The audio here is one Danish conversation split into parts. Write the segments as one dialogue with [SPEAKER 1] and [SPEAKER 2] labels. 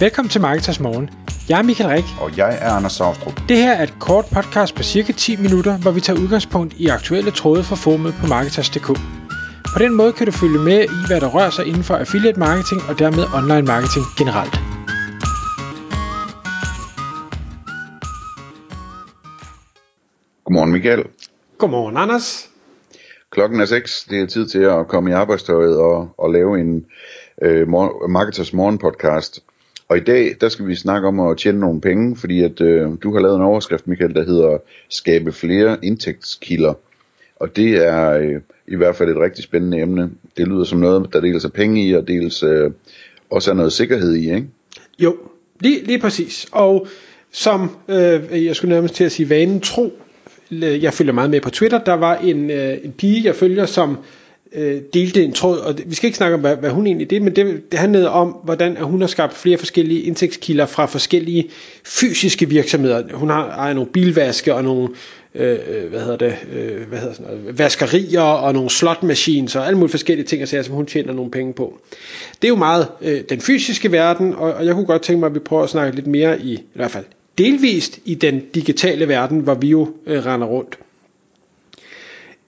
[SPEAKER 1] Velkommen til Marketers Morgen. Jeg er Michael Rik.
[SPEAKER 2] Og jeg er Anders Saustrup.
[SPEAKER 1] Det her er et kort podcast på cirka 10 minutter, hvor vi tager udgangspunkt i aktuelle tråde fra formet på Marketers.dk. På den måde kan du følge med i, hvad der rører sig inden for affiliate marketing og dermed online marketing generelt.
[SPEAKER 2] Godmorgen Michael.
[SPEAKER 1] Godmorgen Anders.
[SPEAKER 2] Klokken er 6. Det er tid til at komme i arbejdstøjet og, og lave en øh, Marketers Morgen podcast. Og i dag, der skal vi snakke om at tjene nogle penge, fordi at øh, du har lavet en overskrift, Michael, der hedder Skabe flere indtægtskilder. Og det er øh, i hvert fald et rigtig spændende emne. Det lyder som noget, der dels er penge i, og dels øh, også er noget sikkerhed i, ikke?
[SPEAKER 1] Jo, lige, lige præcis. Og som øh, jeg skulle nærmest til at sige vanen tro, jeg følger meget med på Twitter, der var en, øh, en pige, jeg følger, som øh, delte en tråd, og vi skal ikke snakke om, hvad, hvad hun egentlig det, men det, det handlede om, hvordan at hun har skabt flere forskellige indtægtskilder fra forskellige fysiske virksomheder. Hun har ejer nogle bilvaske og nogle øh, øh, hvad hedder det, øh, hvad hedder sådan noget, vaskerier og nogle slotmaskiner og alle mulige forskellige ting, som hun tjener nogle penge på. Det er jo meget øh, den fysiske verden, og, og jeg kunne godt tænke mig, at vi prøver at snakke lidt mere i, i hvert fald delvist i den digitale verden, hvor vi jo øh, render rundt.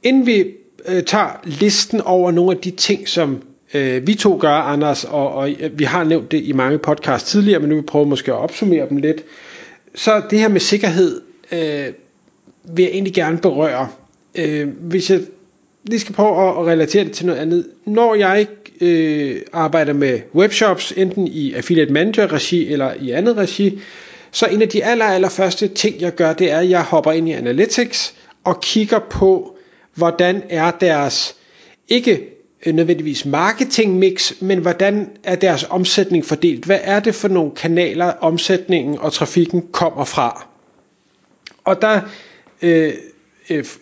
[SPEAKER 1] Inden vi øh, tager listen over nogle af de ting, som øh, vi to gør, Anders, og, og øh, vi har nævnt det i mange podcasts tidligere, men nu vil vi prøve måske at opsummere dem lidt. Så det her med sikkerhed øh, vil jeg egentlig gerne berøre. Øh, hvis jeg lige skal prøve at, at relatere det til noget andet. Når jeg øh, arbejder med webshops, enten i Affiliate Manager regi eller i andet regi, så en af de aller, aller første ting, jeg gør, det er, at jeg hopper ind i Analytics og kigger på, hvordan er deres, ikke nødvendigvis marketing mix, men hvordan er deres omsætning fordelt? Hvad er det for nogle kanaler, omsætningen og trafikken kommer fra? Og der, øh,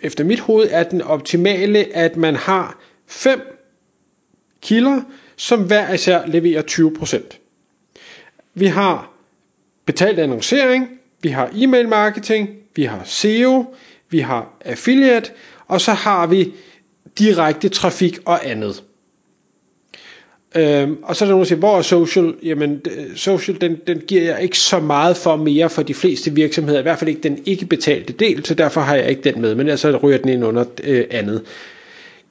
[SPEAKER 1] efter mit hoved, er den optimale, at man har fem kilder, som hver især leverer 20%. Vi har betalt annoncering, vi har e-mail marketing, vi har SEO, vi har affiliate, og så har vi direkte trafik og andet. Øhm, og så er der nogen, der siger, hvor er social? Jamen, social, den, den giver jeg ikke så meget for mere for de fleste virksomheder, i hvert fald ikke den ikke betalte del, så derfor har jeg ikke den med, men så ryger den ind under øh, andet.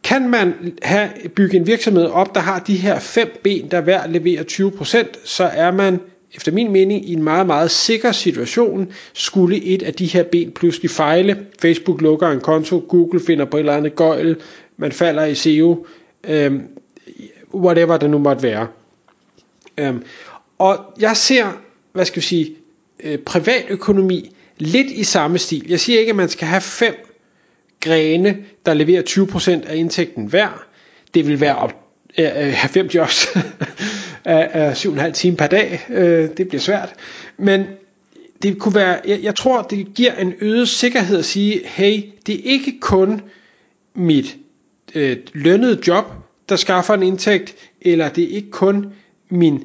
[SPEAKER 1] Kan man have, bygge en virksomhed op, der har de her fem ben, der hver leverer 20%, så er man efter min mening i en meget, meget sikker situation, skulle et af de her ben pludselig fejle. Facebook lukker en konto, Google finder på et eller andet gøjl, man falder i SEO, øhm, whatever det nu måtte være. Øhm, og jeg ser, hvad skal vi sige, øh, privatøkonomi lidt i samme stil. Jeg siger ikke, at man skal have fem grene, der leverer 20% af indtægten hver. Det vil være op, øh, øh have fem jobs. af, af 7,5 timer per dag. Øh, det bliver svært. Men det kunne være, jeg, jeg tror, det giver en øget sikkerhed at sige, hey, det er ikke kun mit øh, lønnede job, der skaffer en indtægt, eller det er ikke kun min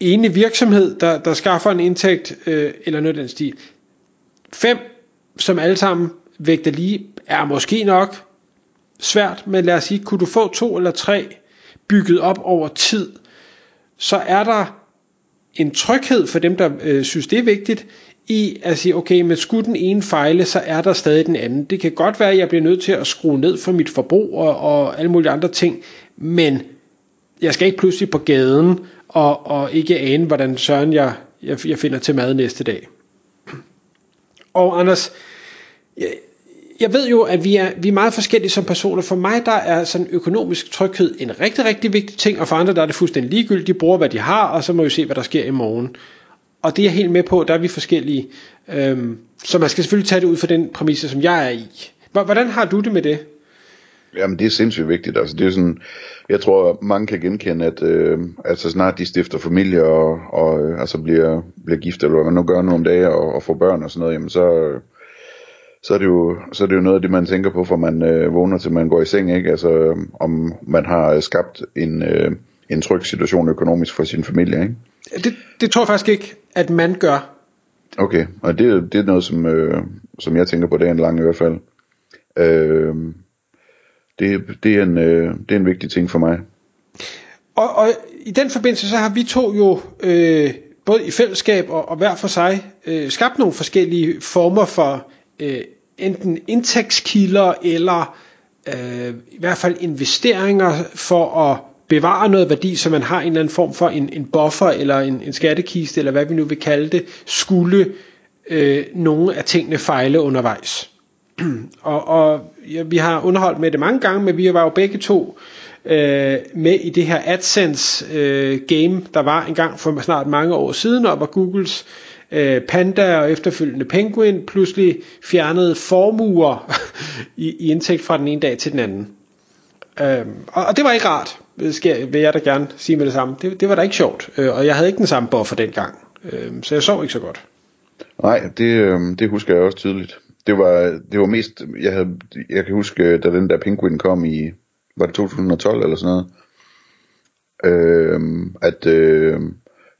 [SPEAKER 1] ene virksomhed, der, der skaffer en indtægt, øh, eller noget af den stil. Fem, som alle sammen vægter lige, er måske nok svært, men lad os sige, kunne du få to eller tre bygget op over tid, så er der en tryghed for dem, der øh, synes, det er vigtigt, i at sige, okay, men skulle den ene fejle, så er der stadig den anden. Det kan godt være, at jeg bliver nødt til at skrue ned for mit forbrug og, og alle mulige andre ting, men jeg skal ikke pludselig på gaden og, og ikke ane, hvordan søren jeg, jeg, jeg finder til mad næste dag. Og Anders, jeg jeg ved jo, at vi er, vi er meget forskellige som personer. For mig der er sådan økonomisk tryghed en rigtig, rigtig vigtig ting, og for andre der er det fuldstændig ligegyldigt. De bruger, hvad de har, og så må vi se, hvad der sker i morgen. Og det er jeg helt med på, der er vi forskellige. Øhm, så man skal selvfølgelig tage det ud fra den præmisse, som jeg er i. Hvordan har du det med det?
[SPEAKER 2] Jamen det er sindssygt vigtigt. Altså, det er sådan, jeg tror mange kan genkende, at øh, altså, snart de stifter familie og, og øh, altså bliver, bliver gift, eller hvad man nu gør nu om dagen, og, og får børn og sådan noget, jamen så, så er det jo, så er det jo noget af det, man tænker på, for man øh, vågner til man går i seng, ikke? Altså om man har skabt en, øh, en tryg situation økonomisk for sin familie, ikke?
[SPEAKER 1] Det, det tror jeg faktisk ikke, at man gør.
[SPEAKER 2] Okay, og det, det er noget, som, øh, som jeg tænker på dagen lang i hvert fald. Øh, det, det, er en, øh, det er en vigtig ting for mig.
[SPEAKER 1] Og, og i den forbindelse, så har vi to jo øh, både i fællesskab og, og hver for sig øh, skabt nogle forskellige former for øh, enten indtægtskilder eller øh, i hvert fald investeringer for at bevare noget værdi, så man har en eller anden form for en, en buffer eller en, en skattekiste, eller hvad vi nu vil kalde det, skulle øh, nogle af tingene fejle undervejs. og og ja, vi har underholdt med det mange gange, men vi var jo begge to øh, med i det her AdSense øh, game, der var engang for snart mange år siden, og hvor Googles øh, Panda og efterfølgende Penguin pludselig fjernede formuer i, i indtægt fra den ene dag til den anden. Øh, og, og det var ikke rart, skal, vil jeg da gerne sige med det samme. Det, det var da ikke sjovt, øh, og jeg havde ikke den samme buffer dengang, øh, så jeg sov ikke så godt.
[SPEAKER 2] Nej, det, øh, det husker jeg også tydeligt. Det var, det var mest, jeg, havde, jeg kan huske, øh, da den der Penguin kom i, var det 2012 eller sådan noget, øh, at øh,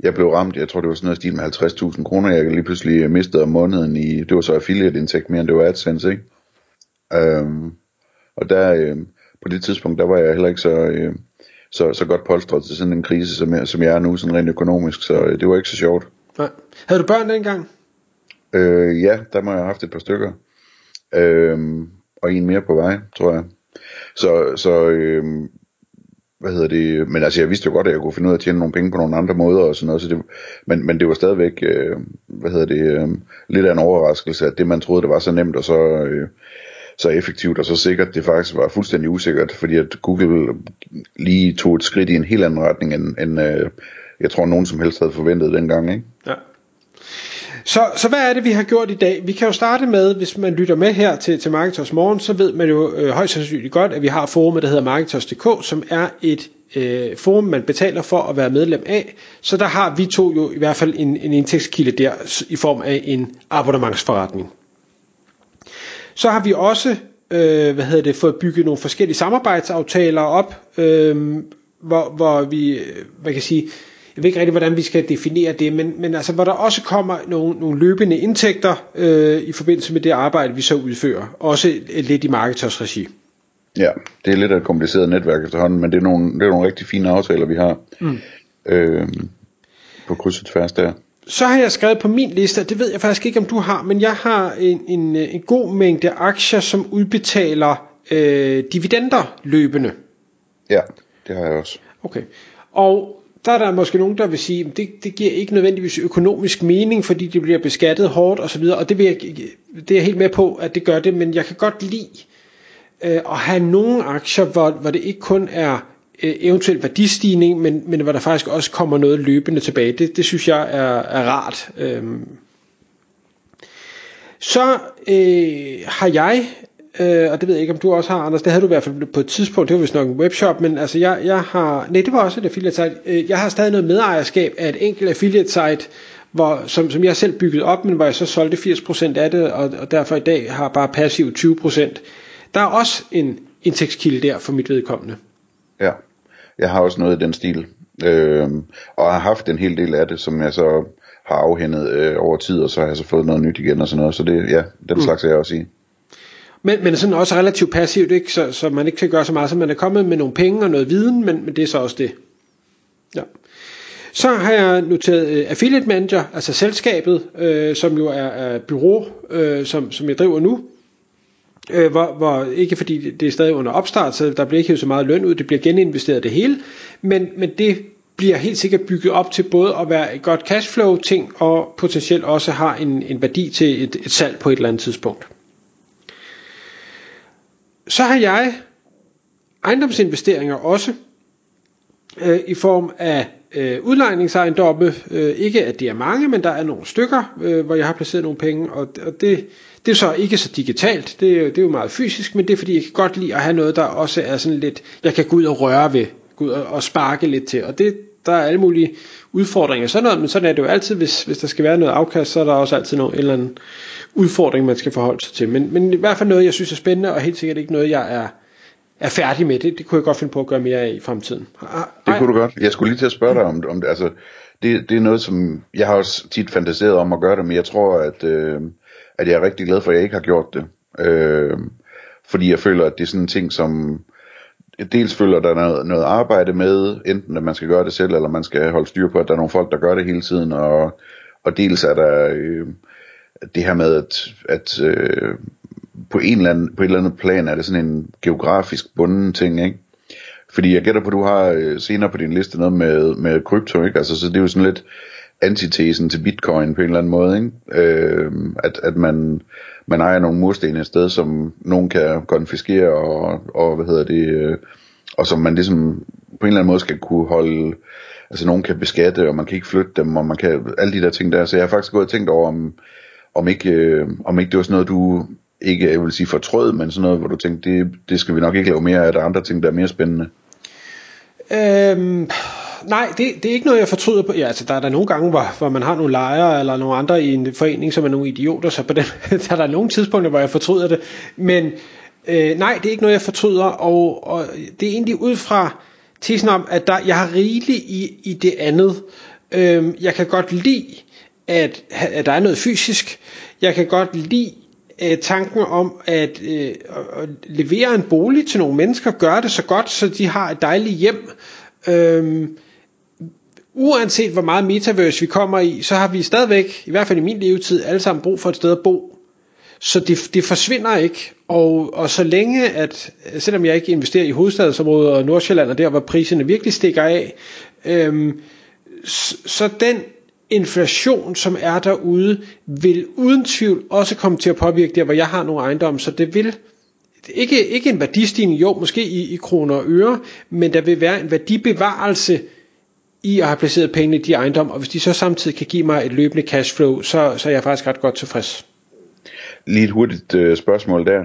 [SPEAKER 2] jeg blev ramt, jeg tror det var sådan noget stil med 50.000 kroner, jeg lige pludselig mistede om måneden i, det var så affiliate indtægt mere end det var AdSense, ikke? Øh, og der, øh, på det tidspunkt, der var jeg heller ikke så, øh, så, så godt polstret til sådan en krise, som jeg, som jeg er nu, sådan rent økonomisk, så øh, det var ikke så sjovt.
[SPEAKER 1] Nej. Havde du børn dengang?
[SPEAKER 2] Øh, ja, der må jeg have haft et par stykker. Øh, og en mere på vej, tror jeg. Så, så øh, hvad hedder det, men altså jeg vidste jo godt, at jeg kunne finde ud af at tjene nogle penge på nogle andre måder og sådan noget, så det, men, men det var stadigvæk, øh, hvad hedder det, øh, lidt af en overraskelse, at det man troede, det var så nemt og så, øh, så effektivt og så sikkert, det faktisk var fuldstændig usikkert, fordi at Google lige tog et skridt i en helt anden retning, end, end øh, jeg tror nogen som helst havde forventet dengang, ikke?
[SPEAKER 1] Ja. Så, så hvad er det, vi har gjort i dag? Vi kan jo starte med, hvis man lytter med her til, til Marketers Morgen, så ved man jo øh, højst sandsynligt godt, at vi har forumet, der hedder Marketers.dk, som er et øh, forum, man betaler for at være medlem af. Så der har vi to jo i hvert fald en, en indtægtskilde der i form af en abonnementsforretning. Så har vi også øh, hvad hedder det, fået bygget nogle forskellige samarbejdsaftaler op, øh, hvor, hvor vi, øh, hvad kan jeg sige, jeg ved ikke rigtig, hvordan vi skal definere det, men, men altså, hvor der også kommer nogle, nogle løbende indtægter øh, i forbindelse med det arbejde, vi så udfører. Også lidt i marketers regi.
[SPEAKER 2] Ja, det er lidt af et kompliceret netværk efterhånden, men det er nogle, det er nogle rigtig fine aftaler, vi har mm. øh, på krydset tværs der.
[SPEAKER 1] Så har jeg skrevet på min liste, og det ved jeg faktisk ikke, om du har, men jeg har en, en, en god mængde aktier, som udbetaler øh, dividender løbende.
[SPEAKER 2] Ja, det har jeg også.
[SPEAKER 1] Okay. Og der er der måske nogen, der vil sige, at det, det giver ikke nødvendigvis økonomisk mening, fordi det bliver beskattet hårdt osv., og det, vil jeg, det er jeg helt med på, at det gør det, men jeg kan godt lide øh, at have nogle aktier, hvor, hvor det ikke kun er øh, eventuel værdistigning, men, men hvor der faktisk også kommer noget løbende tilbage. Det, det synes jeg er, er rart. Øh. Så øh, har jeg øh, og det ved jeg ikke om du også har, Anders, det havde du i hvert fald på et tidspunkt, det var vist nok en webshop, men altså jeg, jeg har, nej det var også et affiliate site, øh, jeg har stadig noget medejerskab af et enkelt affiliate site, hvor, som, som jeg selv byggede op, men hvor jeg så solgte 80% af det, og, og derfor i dag har bare passiv 20%. Der er også en indtægtskilde der for mit vedkommende.
[SPEAKER 2] Ja, jeg har også noget i den stil, øh, og har haft en hel del af det, som jeg så har afhændet øh, over tid, og så har jeg så fået noget nyt igen og sådan noget, så det, ja, den mm. slags er jeg også i.
[SPEAKER 1] Men, men sådan også relativt passivt, ikke? Så, så man ikke kan gøre så meget, så man er kommet med nogle penge og noget viden, men, men det er så også det. Ja. Så har jeg noteret uh, Affiliate Manager, altså selskabet, uh, som jo er, er bureau, uh, som, som jeg driver nu. Uh, hvor, hvor, ikke fordi det er stadig under opstart, så der bliver ikke så meget løn ud, det bliver geninvesteret det hele, men, men det bliver helt sikkert bygget op til både at være et godt cashflow ting, og potentielt også har en, en værdi til et, et salg på et eller andet tidspunkt så har jeg ejendomsinvesteringer også øh, i form af øh, udlejningsejendomme. Øh, ikke at det er mange, men der er nogle stykker, øh, hvor jeg har placeret nogle penge, og, og det, det er så ikke så digitalt, det, det er jo meget fysisk, men det er fordi, jeg kan godt lide at have noget, der også er sådan lidt, jeg kan gå ud og røre ved, gå ud og, og sparke lidt til, og det, der er alle mulige udfordringer sådan noget, men sådan er det jo altid, hvis, hvis der skal være noget afkast, så er der også altid noget, en eller anden udfordring, man skal forholde sig til. Men, men i hvert fald noget, jeg synes er spændende, og helt sikkert ikke noget, jeg er, er færdig med. Det, det kunne jeg godt finde på at gøre mere af i fremtiden.
[SPEAKER 2] Det kunne du godt. Jeg skulle lige til at spørge dig om, om det. Altså, det, det er noget, som jeg har også tit fantaseret om at gøre det, men jeg tror, at, øh, at jeg er rigtig glad for, at jeg ikke har gjort det. Øh, fordi jeg føler, at det er sådan en ting, som dels følger der noget, noget arbejde med, enten at man skal gøre det selv, eller man skal holde styr på, at der er nogle folk, der gør det hele tiden, og, og dels er der øh, det her med, at, at øh, på, en eller anden, på et eller andet plan er det sådan en geografisk bunden ting, ikke? Fordi jeg gætter på, at du har øh, senere på din liste noget med, med krypto, ikke? Altså, så det er jo sådan lidt antitesen til bitcoin på en eller anden måde, ikke? Øh, at, at man, man ejer nogle mursten et sted, som nogen kan konfiskere, og, og hvad hedder det, øh, og som man ligesom på en eller anden måde skal kunne holde, altså nogen kan beskatte, og man kan ikke flytte dem, og man kan, alle de der ting der, så jeg har faktisk gået og tænkt over, om, om ikke, øh, om ikke det var sådan noget, du ikke, jeg vil sige fortrød, men sådan noget, hvor du tænkte, det, det skal vi nok ikke lave mere af, der er andre ting, der er mere spændende.
[SPEAKER 1] Øhm, nej, det, det er ikke noget, jeg fortryder på. Ja, altså, der er der nogle gange, hvor, hvor man har nogle lejere eller nogle andre i en forening, som er nogle idioter, så på den, der er der nogle tidspunkter, hvor jeg fortryder det. Men øh, nej, det er ikke noget, jeg fortryder, og, og det er egentlig ud fra tesen om, at der, jeg har rigeligt i, i det andet. Øhm, jeg kan godt lide, at, at der er noget fysisk. Jeg kan godt lide øh, tanken om at, øh, at levere en bolig til nogle mennesker, gøre det så godt, så de har et dejligt hjem. Øhm, uanset hvor meget metaverse vi kommer i, så har vi stadigvæk, i hvert fald i min levetid, alle sammen brug for et sted at bo. Så det, det forsvinder ikke, og, og så længe at, selvom jeg ikke investerer i hovedstadsområdet og Nordsjælland, og der hvor priserne virkelig stikker af, øhm, så, så den inflation, som er derude, vil uden tvivl også komme til at påvirke der, hvor jeg har nogle ejendomme, så det vil ikke, ikke en værdistigning, jo, måske i, i kroner og øre, men der vil være en værdibevarelse i at have placeret pengene i de ejendomme, og hvis de så samtidig kan give mig et løbende cashflow, så, så er jeg faktisk ret godt tilfreds.
[SPEAKER 2] Lige et hurtigt øh, spørgsmål der.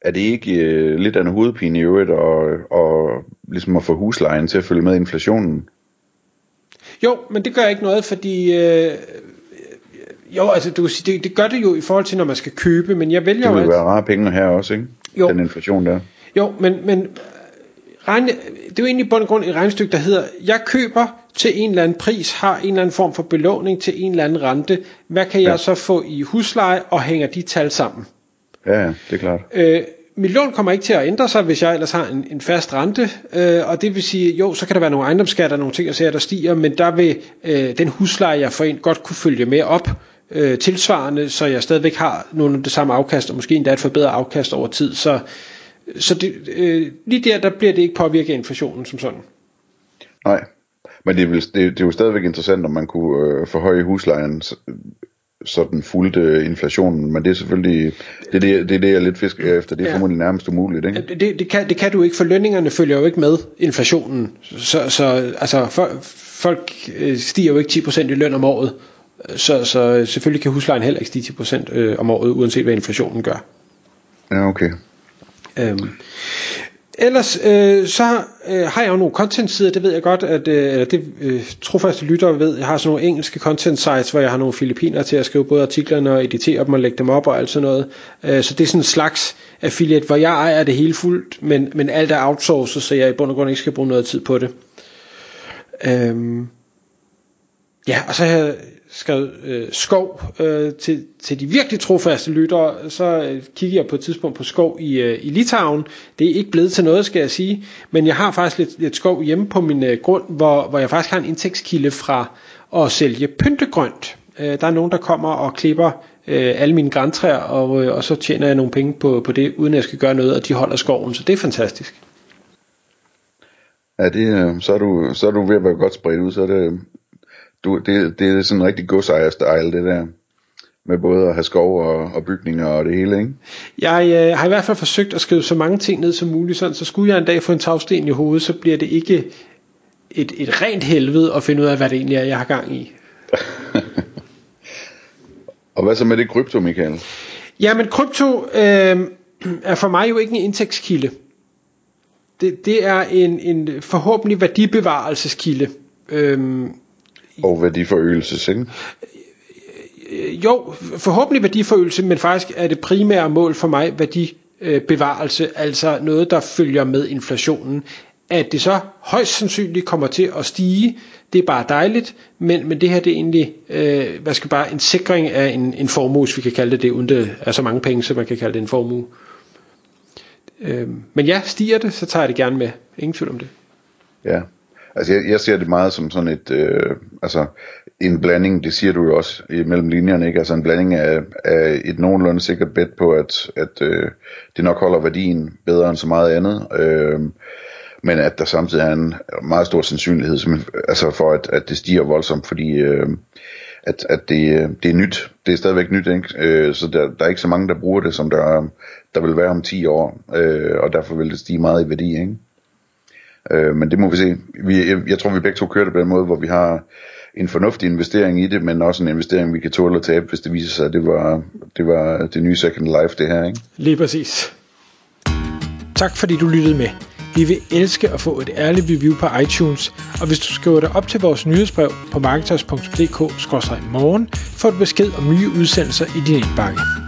[SPEAKER 2] Er det ikke øh, lidt af en hovedpine i øvrigt, og, og ligesom at få huslejen til at følge med inflationen?
[SPEAKER 1] Jo, men det gør ikke noget, fordi... Øh, jo, altså du, det, det gør det jo i forhold til, når man skal købe, men jeg vælger
[SPEAKER 2] jo... Det
[SPEAKER 1] vil
[SPEAKER 2] jo være rare penge her også, ikke?
[SPEAKER 1] Jo.
[SPEAKER 2] Den inflation der.
[SPEAKER 1] Jo, men, men regn, det er jo egentlig bund og grund et regnestykke, der hedder, jeg køber til en eller anden pris, har en eller anden form for belåning til en eller anden rente. Hvad kan jeg ja. så få i husleje, og hænger de tal sammen?
[SPEAKER 2] Ja, det er klart.
[SPEAKER 1] Øh, mit lån kommer ikke til at ændre sig, hvis jeg ellers har en, en fast rente, øh, og det vil sige, jo, så kan der være nogle ejendomsskatter, nogle ting, der stiger, men der vil øh, den husleje, jeg får ind, godt kunne følge med op øh, tilsvarende, så jeg stadigvæk har nogle af det samme afkast, og måske endda et forbedret afkast over tid. Så, så det, øh, lige der, der bliver det ikke påvirket af inflationen som sådan.
[SPEAKER 2] Nej, men det er, vel, det, det er jo stadigvæk interessant, om man kunne øh, forhøje huslejen sådan fulgte inflationen, men det er selvfølgelig, det er det, det, er det jeg lidt fisker efter, det er ja. formodentlig nærmest umuligt, ikke?
[SPEAKER 1] Det, det, kan, det kan du ikke, for lønningerne følger jo ikke med inflationen, så, så altså, for, folk øh, stiger jo ikke 10% i løn om året, så, så selvfølgelig kan huslejen heller ikke stige 10% øh, om året, uanset hvad inflationen gør.
[SPEAKER 2] Ja, okay.
[SPEAKER 1] Øhm, ellers øh, så øh, har jeg jo nogle content sider, det ved jeg godt, at øh, det øh, trofaste lyttere ved, jeg har sådan nogle engelske content sites, hvor jeg har nogle filipiner til at skrive både artiklerne og editere dem og lægge dem op og alt sådan noget. Øh, så det er sådan en slags affiliate, hvor jeg ejer det hele fuldt, men, men alt er outsourcet, så jeg i bund og grund ikke skal bruge noget tid på det. Øhm, ja, og så har jeg skrevet øh, skov øh, til, til de virkelig trofaste lyttere, så øh, kigger jeg på et tidspunkt på skov i, øh, i Litauen. Det er ikke blevet til noget, skal jeg sige, men jeg har faktisk lidt, lidt skov hjemme på min øh, grund, hvor, hvor jeg faktisk har en indtægtskilde fra at sælge pyntegrønt. Øh, der er nogen, der kommer og klipper øh, alle mine græntræer, og, øh, og så tjener jeg nogle penge på, på det, uden at jeg skal gøre noget, og de holder skoven, så det er fantastisk.
[SPEAKER 2] Ja, det, øh, så, er du, så er du ved at være godt spredt ud, så er det, du, det, det er sådan en rigtig godsejer-style, det der. Med både at have skov og, og bygninger og det hele, ikke?
[SPEAKER 1] Jeg øh, har i hvert fald forsøgt at skrive så mange ting ned som muligt, sådan, så skulle jeg en dag få en tagsten i hovedet, så bliver det ikke et, et rent helvede at finde ud af, hvad det egentlig er, jeg har gang i.
[SPEAKER 2] og hvad så med det krypto, Michael?
[SPEAKER 1] Jamen, krypto øh, er for mig jo ikke en indtægtskilde. Det, det er en, en forhåbentlig værdibevarelseskilde. Øhm,
[SPEAKER 2] og værdiforøgelse, ikke?
[SPEAKER 1] Jo, forhåbentlig værdiforøgelse, men faktisk er det primære mål for mig værdibevarelse, altså noget, der følger med inflationen. At det så højst sandsynligt kommer til at stige, det er bare dejligt, men, men det her det er egentlig øh, hvad skal bare en sikring af en, en formue, hvis vi kan kalde det det, uden det er så mange penge, så man kan kalde det en formue. Øh, men ja, stiger det, så tager jeg det gerne med. Ingen tvivl om det.
[SPEAKER 2] Ja, altså jeg, jeg ser det meget som sådan et, øh, altså en blanding, det siger du jo også mellem linjerne, ikke? Altså en blanding af, af et nogenlunde sikkert bet på, at, at øh, det nok holder værdien bedre end så meget andet. Øh, men at der samtidig er en meget stor sandsynlighed altså for, at, at det stiger voldsomt, fordi øh, at, at det, øh, det er nyt. Det er stadigvæk nyt, ikke? Øh, så der, der er ikke så mange, der bruger det, som der, der vil være om 10 år, øh, og derfor vil det stige meget i værdi. Ikke? Øh, men det må vi se. Vi, jeg, jeg tror, vi begge to kører det på den måde, hvor vi har en fornuftig investering i det, men også en investering, vi kan tåle at tabe, hvis det viser sig, at det var det, var det nye Second Life, det her. Ikke?
[SPEAKER 1] Lige præcis. Tak fordi du lyttede med. Vi vil elske at få et ærligt review på iTunes, og hvis du skriver dig op til vores nyhedsbrev på marketers.dk-morgen, får du besked om nye udsendelser i din indbakke.